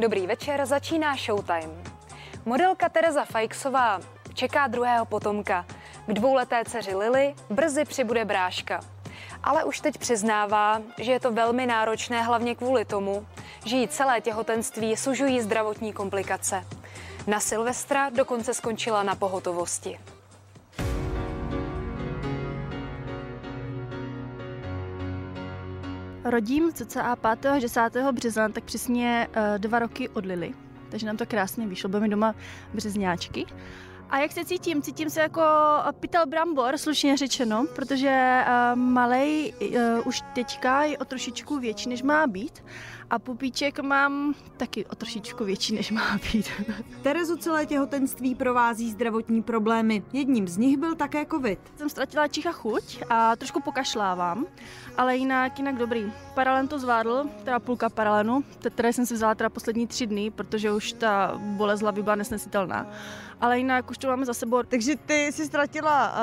Dobrý večer, začíná Showtime. Modelka Tereza Fajksová čeká druhého potomka. K dvouleté dceři Lily brzy přibude bráška. Ale už teď přiznává, že je to velmi náročné hlavně kvůli tomu, že jí celé těhotenství sužují zdravotní komplikace. Na Silvestra dokonce skončila na pohotovosti. Rodím cca 5. až 10. března, tak přesně uh, dva roky od Lily. Takže nám to krásně vyšlo, budeme doma březňáčky. A jak se cítím? Cítím se jako pytel brambor, slušně řečeno, protože uh, malej uh, už teďka je o trošičku větší, než má být. A pupíček mám taky o trošičku větší, než má být. Terezu celé těhotenství provází zdravotní problémy. Jedním z nich byl také covid. Jsem ztratila čicha chuť a trošku pokašlávám, ale jinak, jinak dobrý. Paralen to zvládl, teda půlka paralenu, které jsem si vzala teda poslední tři dny, protože už ta bolest hlavy byla nesnesitelná. Ale jinak už to máme za sebou. Takže ty jsi ztratila uh,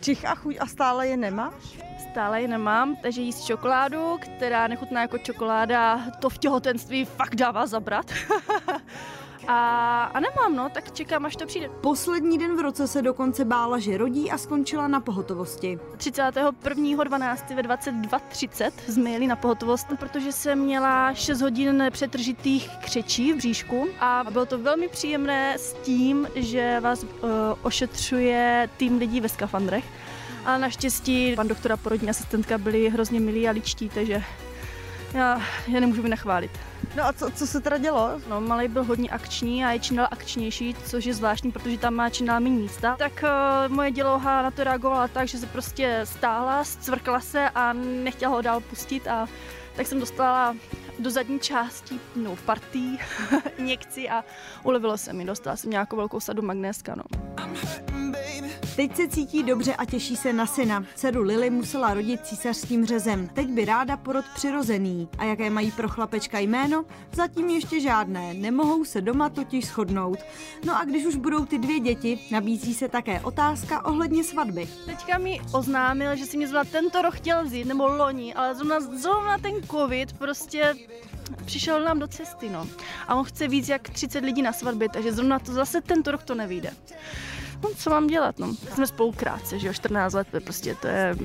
čich a chuť a stále je nemáš? Stále ji nemám, takže jíst čokoládu, která nechutná jako čokoláda, to v těhotenství fakt dává zabrat. A, a nemám, no, tak čekám, až to přijde. Poslední den v roce se dokonce bála, že rodí a skončila na pohotovosti. 31.12. ve 22.30 jsme jeli na pohotovost, protože jsem měla 6 hodin nepřetržitých křečí v bříšku a bylo to velmi příjemné s tím, že vás uh, ošetřuje tým lidí ve skafandrech. A naštěstí pan doktora porodní asistentka byli hrozně milí a ličtí, takže já je nemůžu vynachválit. No a co, co se teda dělo? No, malý byl hodně akční a je čím dál akčnější, což je zvláštní, protože tam má čím dál méně místa. Tak uh, moje dělouha na to reagovala tak, že se prostě stála, zcvrkla se a nechtěla ho dál pustit a tak jsem dostala do zadní části no, partí injekci a ulevilo se mi. Dostala jsem nějakou velkou sadu magnéska. No. Teď se cítí dobře a těší se na syna. Dceru Lily musela rodit císařským řezem. Teď by ráda porod přirozený. A jaké mají pro chlapečka jméno? Zatím ještě žádné. Nemohou se doma totiž shodnout. No a když už budou ty dvě děti, nabízí se také otázka ohledně svatby. Teďka mi oznámil, že si mě zrovna tento rok chtěl vzít, nebo loni, ale zrovna, zrovna ten covid prostě přišel nám do cesty, no. A on chce víc jak 30 lidí na svatbě, takže zrovna to zase tento rok to nevyjde. No, co mám dělat, no. Jsme spolu krátce, že jo, 14 let, prostě to je,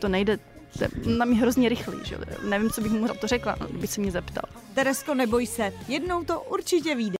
to nejde, to je na mě hrozně rychlý, že jo. Nevím, co bych mu to řekla, no, kdyby se mě zeptal. Teresko, neboj se, jednou to určitě vyjde.